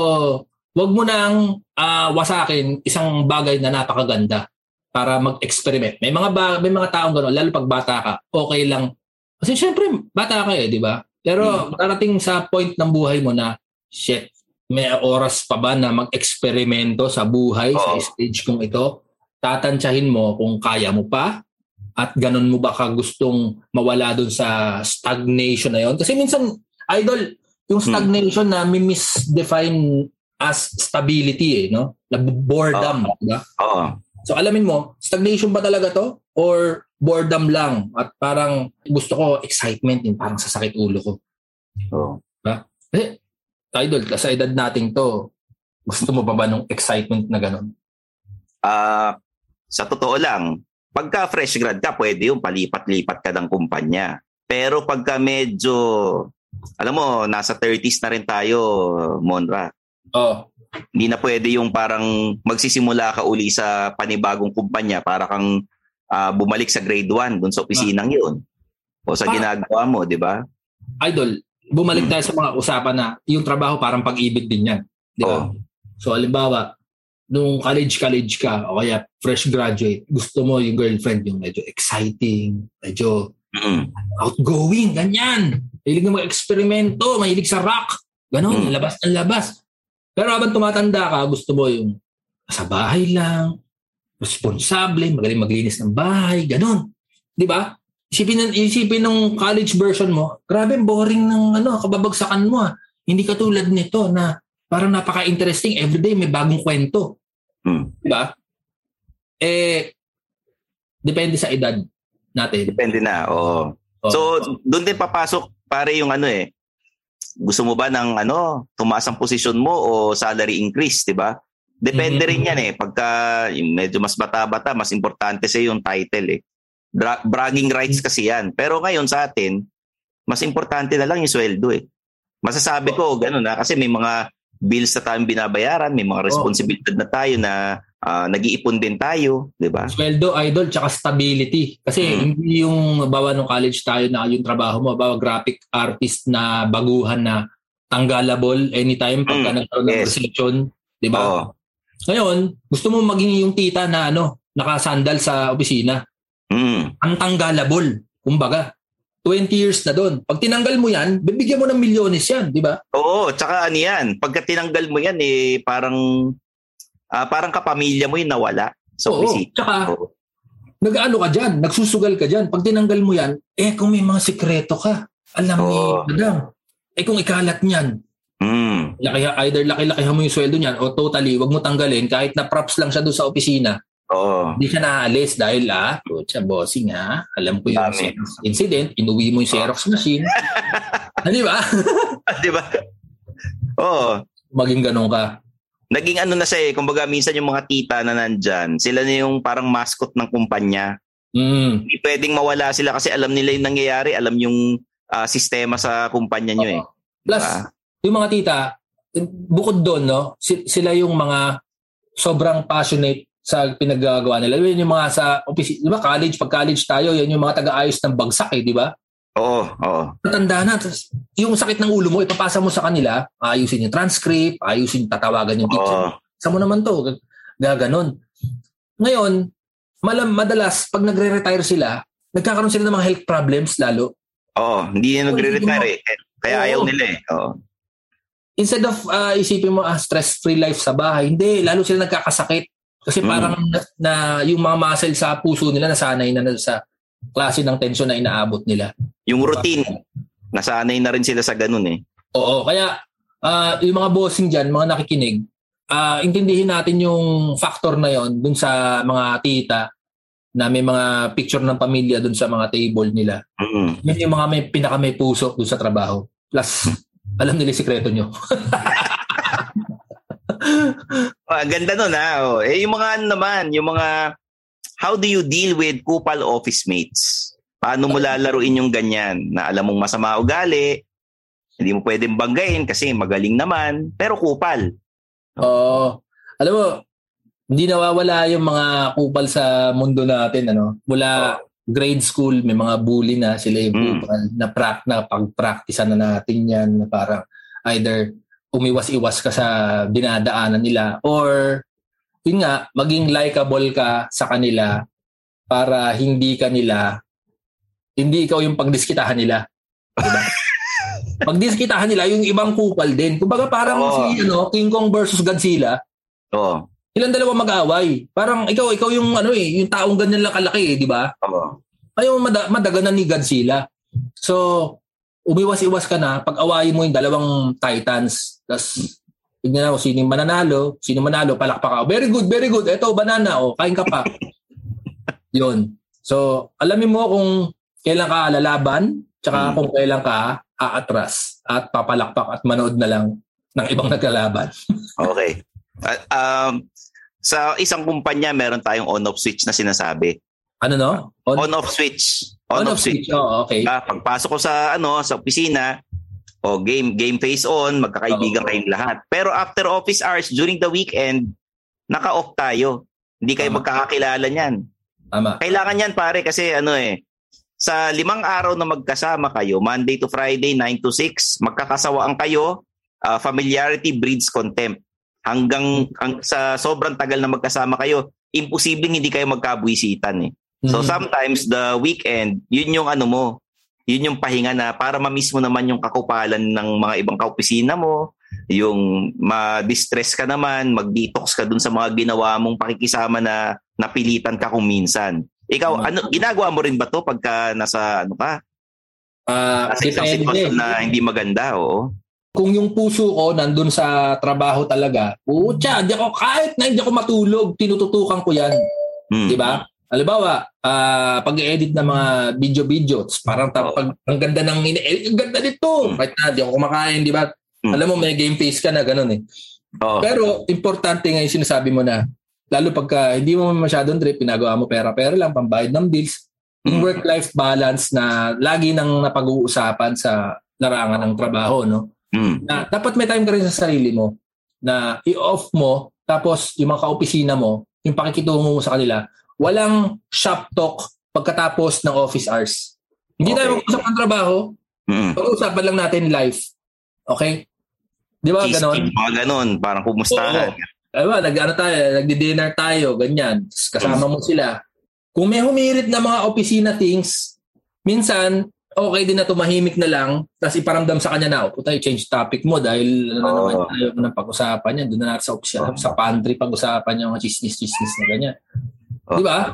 wag mo nang ah, wasakin isang bagay na napakaganda para mag-experiment. May mga ba- may mga taong gano'n, lalo pag bata ka, okay lang. Kasi syempre, bata ka eh, di ba? Pero darating sa point ng buhay mo na, shit, may oras pa ba na mag-eksperimento sa buhay, sa stage kong ito? Tatantsahin mo kung kaya mo pa at ganun mo ba ka gustong mawala dun sa stagnation na yon? Kasi minsan, idol, yung stagnation na may misdefine as stability eh, no? Na boredom, di ba? Oo. So alamin mo, stagnation ba talaga to? Or boredom lang? At parang gusto ko excitement din, parang sasakit ulo ko. Oo. Ba? Eh, idol, sa edad nating to, gusto mo pa ba nung excitement na ganun? Ah, sa totoo lang, pagka fresh grad ka, pwede yung palipat-lipat ka ng kumpanya. Pero pagka medyo, alam mo, nasa 30s na rin tayo, Monra. Oh. Hindi na pwede yung parang magsisimula ka uli sa panibagong kumpanya para kang ah, bumalik sa grade 1 dun sa opisinang yun. O sa Pa- ginagawa mo, di ba? Idol, bumalik tayo sa mga usapan na yung trabaho parang pag-ibig din yan. Di ba? So, halimbawa, nung college-college ka o kaya fresh graduate, gusto mo yung girlfriend yung medyo exciting, medyo outgoing, ganyan. Mahilig na mag-eksperimento, mahilig sa rock. Ganon, labas ng labas. Pero habang tumatanda ka, gusto mo yung sa bahay lang, responsable, magaling maglinis ng bahay, ganon. Di ba? Isipin, isipin ng college version mo, grabe, boring ng ano, kababagsakan mo. ah. Hindi katulad nito na parang napaka-interesting. Everyday may bagong kwento. Di ba? Eh, depende sa edad natin. Depende na, oo. So, doon din papasok pare yung ano eh. Gusto mo ba ng ano, tumaas ang posisyon mo o salary increase, 'di ba? Depende rin yan eh. Pagka medyo mas bata-bata, mas importante sa yung title eh. Bra- bragging rights kasi yan. Pero ngayon sa atin, mas importante na lang yung sweldo eh. Masasabi ko, ganun na, kasi may mga bills na tayong binabayaran, may mga responsibilidad na tayo na ah, nag-iipon din tayo, di ba? Sweldo, idol, tsaka stability. Kasi hindi yung bawa nung college tayo na yung trabaho mo, bawa graphic artist na baguhan na tanggalable anytime pagka nagkaroon ng recession. Di ba? Ngayon, gusto mo maging yung tita na ano, nakasandal sa opisina. Mm. Ang tanggalable. Kumbaga, 20 years na doon. Pag tinanggal mo yan, bibigyan mo ng milyones yan, di ba? Oo, tsaka ano yan, pagka tinanggal mo yan eh parang ah, parang kapamilya mo yung nawala sa Oo, opisina. tsaka nag-ano ka dyan, nagsusugal ka dyan. Pag tinanggal mo yan, eh kung may mga sikreto ka, alam ni madam. Eh kung ikalat niyan, Mm. laki, either laki-laki mo yung sweldo niyan o totally, wag mo tanggalin kahit na props lang siya doon sa opisina. Oo. Hindi siya naaalis dahil ah, siya bossing ha, alam ko yung Xerox incident, inuwi mo yung Xerox machine. Di ba? di ba? Oo. Maging ganun ka. Naging ano na siya eh, kumbaga minsan yung mga tita na nandyan, sila na yung parang mascot ng kumpanya. Mm. Hindi pwedeng mawala sila kasi alam nila yung nangyayari, alam yung ah, sistema sa kumpanya nyo eh. Plus, yung mga tita, bukod doon, no, si- sila yung mga sobrang passionate sa pinaggagawa nila. Yun yung mga sa office, di ba, college, pag college tayo, yan yung mga taga-ayos ng bagsak eh, di ba? Oo, oo. Matanda na. Tapos, yung sakit ng ulo mo, ipapasa mo sa kanila, ayusin yung transcript, ayusin tatawagan yung teacher. Sa mo naman to, gag- gaganon. Ngayon, malam, madalas, pag nagre-retire sila, nagkakaroon sila ng mga health problems lalo. Oo, hindi na nagre-retire eh. Kaya Oo. ayaw nila eh. Oo. instead of ah, isipin mo ah, stress-free life sa bahay, hindi, lalo sila nagkakasakit. Kasi Mm. parang na, na yung mga muscle sa puso nila nasanay na, na sa klase ng tensyon na inaabot nila. Yung routine, nasanay na rin sila sa ganun eh. Oo, kaya ah, yung mga bossing dyan, mga nakikinig, ah, intindihin natin yung factor na yon dun sa mga tita na may mga picture ng pamilya dun sa mga table nila. Mm. Yun yung mga may pinaka may puso dun sa trabaho. Plus, alam nila sikreto nyo. Ah, ganda nun ha. Oh. Eh, yung mga ano naman, yung mga how do you deal with kupal office mates? Paano mo lalaruin yung ganyan na alam mong masama ugali, hindi mo pwedeng banggain kasi magaling naman, pero kupal. Oo. alam mo, hindi nawawala yung mga kupal sa mundo natin. ano Mula grade school, may mga bully na sila yung Mm. kupal. Na, pra- na pag-practice na natin yan. Na parang either umiwas-iwas ka sa dinadaanan nila or yun nga, maging likable ka sa kanila para hindi ka nila hindi ikaw yung pagdiskitahan nila. Diba? pagdiskitahan nila yung ibang kupal din. Kumbaga parang Oo. si ano, King Kong versus Godzilla, Oo. ilang dalawa mag-away. Parang ikaw ikaw yung ano eh, yung taong ganyan lang kalaki, eh, di ba? Oo. Ayaw mo mada- madaganan ni Godzilla. So, umiwas-iwas ka na pag awayin mo yung dalawang titans. Tapos, tignan mo sino yung mananalo, sino manalo, palakpak ka. Very good, very good. Eto, banana. O, kain ka pa. Yun. So, alamin mo kung kailan ka lalaban, tsaka Mm. kung kailan ka aatras at papalakpak at manood na lang ng ibang naglalaban. Okay. At, um, sa isang kumpanya, meron tayong on-off switch na sinasabi. Ano no? On-off switch. On-off switch. Oh, okay. Ah, pagpasok ko sa ano sa opisina, o game game face on, magkakaibigan kayong lahat. Pero after office hours during the weekend, naka-off tayo. Hindi kayo Tama. magkakakilala niyan. Tama. Kailangan yan pare kasi ano eh sa limang araw na magkasama kayo, Monday to Friday, 9 to 6, magkakasawaan kayo, ah, familiarity breeds contempt. Hanggang ang, sa sobrang tagal na magkasama kayo, imposibleng hindi kayo magkabuisitan eh. So Mhm. sometimes the weekend, yun yung ano mo, yun yung pahinga na para ma-miss mo naman yung kakupalan ng mga ibang kaopisina mo, yung ma-distress ka naman, mag-detox ka dun sa mga ginawa mong pakikisama na napilitan ka kung minsan. Ikaw, Tama. ano ginagawa mo rin ba to pagka nasa ano ka? Ah, Nasa isang sitwasyon na hindi maganda, oo. kung yung puso ko nandun sa trabaho talaga, putya, di ako, kahit na hindi ako matulog, tinututukan ko yan. Hmm. Di ba? Halimbawa, ah, pag-edit ng mga video-video, parang ta- Oo. pag, ang ganda ng ini-edit, ang ganda nito. Mm. Kahit na, di ako kumakain, di ba? Mm. Alam mo, may game face ka na, ganun eh. Oo. Pero, importante nga yung sinasabi mo na, lalo pagka hindi mo masyadong trip, pinagawa mo pera-pera lang, pambayad ng bills, yung Mm. work-life balance na lagi nang napag-uusapan sa larangan ng trabaho, no? Hmm. na dapat may time ka rin sa sarili mo na i-off mo tapos yung mga kaopisina mo, yung pakikitungo mo sa kanila, walang shop talk pagkatapos ng office hours. Hindi tayo Okay. mag-usap ng trabaho, Hmm. pag-uusapan lang natin life. Okay? Di ba ganon? Mga ganon, parang kumustahan. Ay ba, nag, ano tayo, nagdi-dinner tayo, ganyan. Kasama mo sila. Kung may humirit na mga opisina things, minsan, okay din na tumahimik na lang, tapos iparamdam sa kanya na, oh, puta, change topic mo dahil ano na naman Oo. tayo ng pag-usapan yan. Doon na natin sa opisina, sa pantry, pag-usapan yung mga chismis-chismis na ganyan. Oo. Di ba?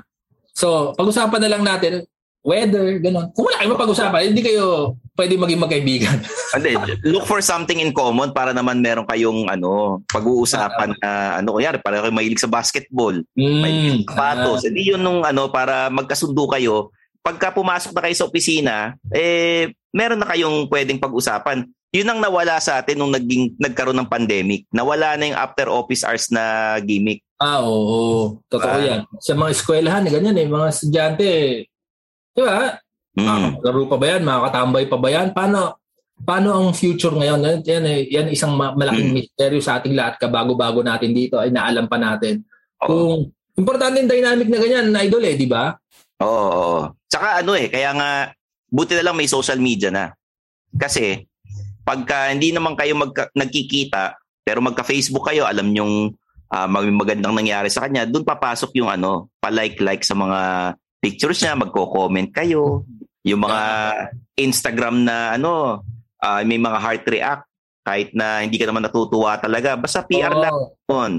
So, pag-usapan na lang natin, weather, gano'n. Kung wala kayo mapag-usapan, hindi kayo pwede maging magkaibigan. Hindi, look for something in common para naman meron kayong ano, pag-uusapan na ano, kunyari, para kayo mahilig sa basketball, may Mm, sapatos. Hindi yun nung ano, para magkasundo kayo. Pagka pumasok na kayo sa opisina, eh, meron na kayong pwedeng pag-usapan. Yun ang nawala sa atin nung naging, nagkaroon ng pandemic. Nawala na yung after office hours na gimmick. Ah, oo. Totoo Ah. yan. Sa mga eskwelahan, ganyan eh. Mga estudyante, di ba? Mm. Ah, laro pa ba yan? Makakatambay pa ba yan? Paano, paano ang future ngayon? Yan, yan, eh, yan isang ma- malaking Mm. misteryo sa ating lahat. Kabago-bago natin dito ay naalam pa natin. Oo. Kung importante yung dynamic na ganyan, na idol eh, di ba? Oo, oo. Tsaka ano eh, kaya nga, buti na lang may social media na. Kasi, pagka hindi naman kayo magka, nagkikita, pero magka-Facebook kayo, alam nyong mag- magandang nangyari sa kanya, doon papasok yung ano, pa-like-like sa mga pictures niya, magko-comment kayo, yung mga Instagram na ano, ah, may mga heart react, kahit na hindi ka naman natutuwa talaga, basta PR Oo. lang yun.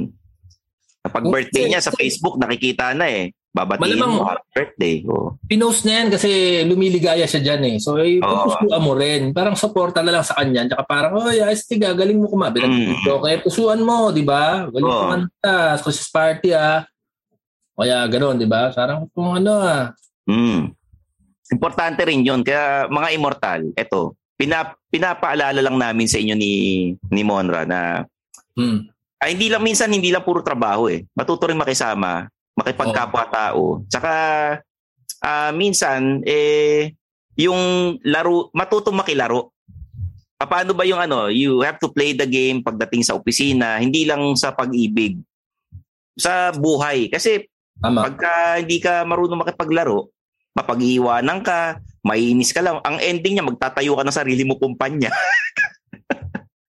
Kapag birthday niya sa Facebook, nakikita na eh. Babatiin Malamang- mo, happy birthday. Oh. Pinost na yan kasi lumiligaya siya dyan eh. So, eh, pupusuan mo rin. Parang suporta na lang sa kanya. Tsaka parang, oh, yes, tiga, galing mo kumabi. Mm. So, kaya pusuan mo, di ba? Galing Oo. kumanta. Christmas party, ah. Kaya ganoon, di ba? Sarang kung ano ah. Mm. Importante rin yun. Kaya mga immortal, eto, pinap, pinapaalala lang namin sa inyo ni, ni Monra na Hmm. ay hindi lang minsan hindi lang puro trabaho eh. Matuto rin makisama, makipagkapwa-tao. Tsaka ah, minsan eh yung laro, matuto makilaro. Ah, Paano ba yung ano, you have to play the game pagdating sa opisina, hindi lang sa pag-ibig. Sa buhay. Kasi Tama. pagka hindi ka marunong makipaglaro, mapag-iiwanan ka, maiinis ka lang. Ang ending niya, magtatayo ka ng sarili mo kumpanya.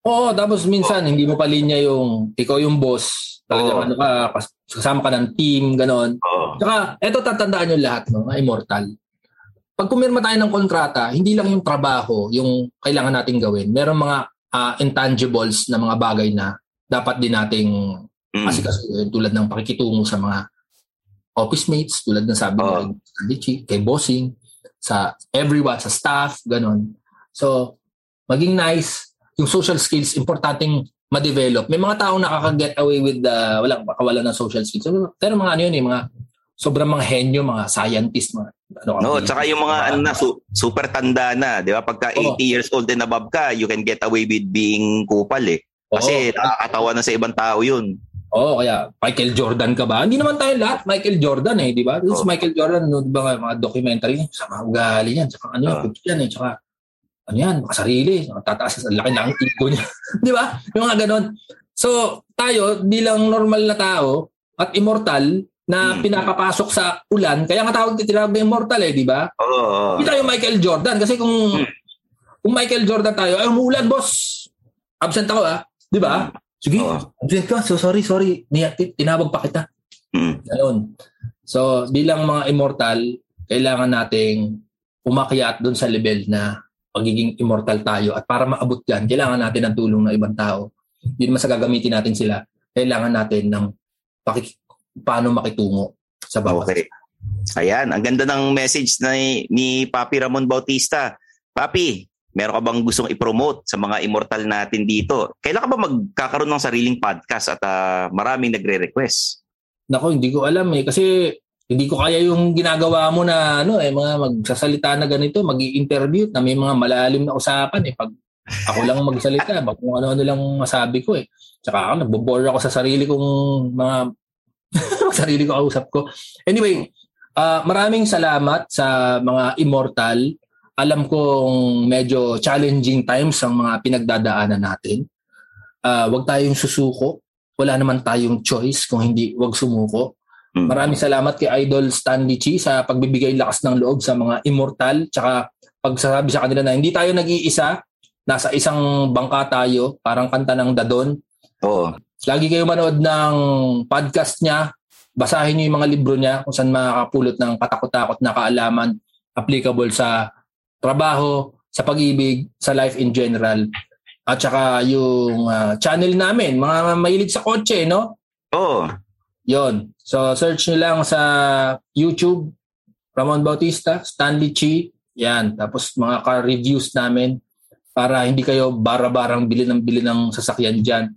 Oo, tapos minsan hindi mo pa linya yung ikaw yung boss. Talagang Oo. ano ka, kas- kasama ka ng team, ganon. Oo. Tsaka, eto tatandaan nyo lahat, no, immortal. Pag pumirma tayo ng kontrata, hindi lang yung trabaho yung kailangan nating gawin. Meron mga ah, intangibles na mga bagay na dapat din nating Mm. kasi tulad ng pakikitungo sa mga office mates, tulad ng sabi Oo. ni kay bossing, sa everyone, sa staff, ganon. So, maging nice, yung social skills, importanteng ma-develop. May mga taong nakaka-get away with the, walang makawalan ng social skills. Pero mga ano yun eh, mga sobrang mga henyo, mga scientist, mga ano No, tsaka yung mga ano na su- super tanda na, 'di ba? Pagka Oo. 80 years old and above ka, you can get away with being kupal eh. Kasi Oo. nakakatawa na sa ibang tao 'yun. Oo, kaya Michael Jordan ka ba? Hindi naman tayo lahat Michael Jordan eh, di ba? This is Oo. Michael Jordan, no, di ba mga documentary, sa mga ugali yan, tsaka ano puti yan eh, tsaka ano yan, makasarili, tataas ang laki ng ego niya. di ba? Yung mga ganon. So, tayo, bilang normal na tao at immortal, na Hmm. pinapapasok sa ulan, kaya nga tawag tinawag na immortal eh, di ba? Oo. oo. Hindi tayo Michael Jordan kasi kung Hmm. kung Michael Jordan tayo, ay umuulan boss. Absent ako ah, di ba? Sige, Oo. absent ka. So sorry, sorry. Tinawag pa kita. Mm. Ganun. So, bilang mga immortal, kailangan nating umakyat doon sa level na pagiging immortal tayo. At para maabot yan, kailangan natin ng tulong ng ibang tao. Hindi naman sa gagamitin natin sila. Kailangan natin ng pakik- paano makitungo sa bawat. Okay. Ayan, ang ganda ng message ni, ni Papi Ramon Bautista. Papi, meron ka bang gustong i-promote sa mga immortal natin dito? Kailan ka ba magkakaroon ng sariling podcast at ah, maraming nagre-request? Nako, hindi ko alam eh. Kasi hindi ko kaya yung ginagawa mo na ano eh, mga magsasalita na ganito, mag interview na may mga malalim na usapan eh. Pag ako lang magsalita, baka ano-ano lang masabi ko eh. Tsaka ako, nagbobore ako sa sarili kong mga sarili ko kausap ko. Anyway, ah, maraming salamat sa mga immortal. Alam kong medyo challenging times ang mga pinagdadaanan natin. Ah, wag tayong susuko. Wala naman tayong choice kung hindi wag sumuko. Mm. Maraming salamat kay Idol Stanley Chi sa pagbibigay lakas ng loob sa mga immortal tsaka pagsasabi sa kanila na hindi tayo nag-iisa, nasa isang bangka tayo, parang kanta ng Dadon. Oo. Lagi kayo manood ng podcast niya, basahin niyo yung mga libro niya kung saan makakapulot ng katakot-takot na kaalaman applicable sa trabaho, sa pag-ibig, sa life in general. At saka yung ah, channel namin, mga mahilig sa kotse, no? Oo. Yon. So, search nyo lang sa YouTube, Ramon Bautista, Stanley Chi, yan. Tapos mga car reviews namin para hindi kayo bara-barang bili ng bili ng sasakyan dyan.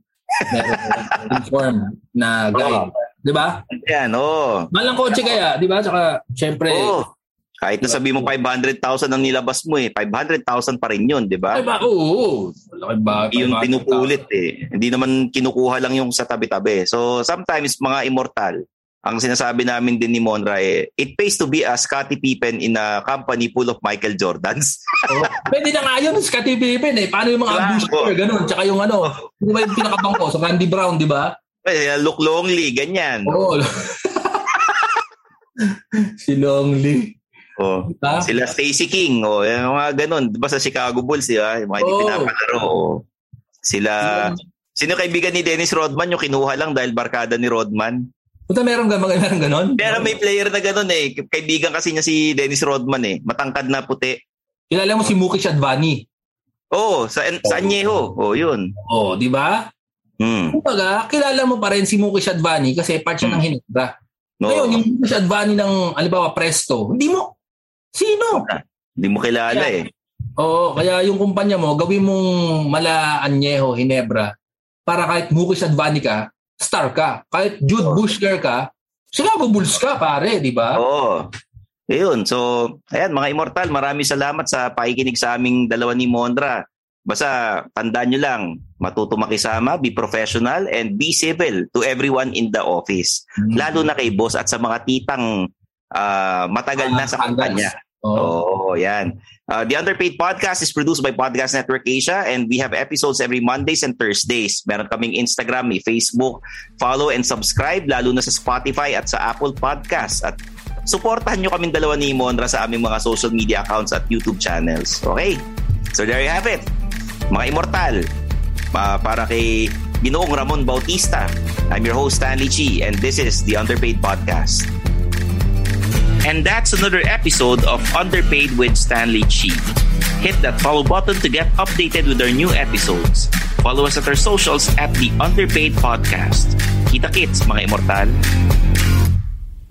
Meron inform na guide. Di ba? Yan, oo. Malang kotse kaya, di ba? Tsaka, syempre, Oo. Kahit na sabi mo 500,000 ang nilabas mo eh, 500,000 pa rin yun, di ba? ay ba? Oo. Malaki ba? Yung 500,000. pinupulit eh. Hindi naman kinukuha lang yung sa tabi-tabi. So sometimes mga immortal, ang sinasabi namin din ni Monra eh, it pays to be a Scottie Pippen in a company full of Michael Jordans. Oo. Pwede na nga yun, Scottie Pippen eh. Paano yung mga Diba? abuser, ganun. Tsaka yung ano, yung pinakabangko sa Randy Brown, di ba? Eh, look lonely, ganyan. Oo. si Longley. Oh. Diba? Sila Stacey King, oh, yung mga ganun. Di ba sa Chicago Bulls, di ba? Yung mga hindi Oo. pinapalaro. oh. Sila, sino kaibigan ni Dennis Rodman yung kinuha lang dahil barkada ni Rodman? Punta meron ga meron ganon? Pero may player na ganun eh. Kaibigan kasi niya si Dennis Rodman eh. Matangkad na puti. Kilala mo si Mukesh Advani. Oo, oh, sa, sa Anyeho. Oo, oh, yun. Oh, di ba? Hmm. Kumbaga, kilala mo pa rin si Mukesh Advani kasi part siya ng Hinebra. No, Ngayon, yung Mukesh Advani ng, alibawa, Presto, hindi mo, sino? Hindi mo kilala Kaya- eh. Oo, kaya yung kumpanya mo, gawin mong mala Anyeho, Hinebra, para kahit Mukesh Advani ka, star ka. Kahit Jude Bushler ka, Chicago Bulls ka, pare, di ba? Oo. Ayun. So, ayan, mga immortal, maraming salamat sa pakikinig sa aming dalawa ni Mondra. Basta, tandaan nyo lang, matuto makisama, be professional, and be civil to everyone in the office. Mm. Lalo na kay boss at sa mga titang ah, matagal na sa Ah, kampanya. Oo, yan. Uh, the Underpaid Podcast is produced by Podcast Network Asia and we have episodes every Mondays and Thursdays. Meron kaming Instagram, may Facebook. Follow and subscribe lalo na sa Spotify at sa Apple Podcast. At supportahan nyo kaming dalawa ni Monra sa aming mga social media accounts at YouTube channels. Okay? So there you have it. Mga immortal. Pa- para kay Ginoong Ramon Bautista. I'm your host Stanley Chi and this is the Underpaid Podcast. And that's another episode of Underpaid with Stanley Chi. Hit that follow button to get updated with our new episodes. Follow us at our socials at the Underpaid Podcast. Kita kits, mga immortal.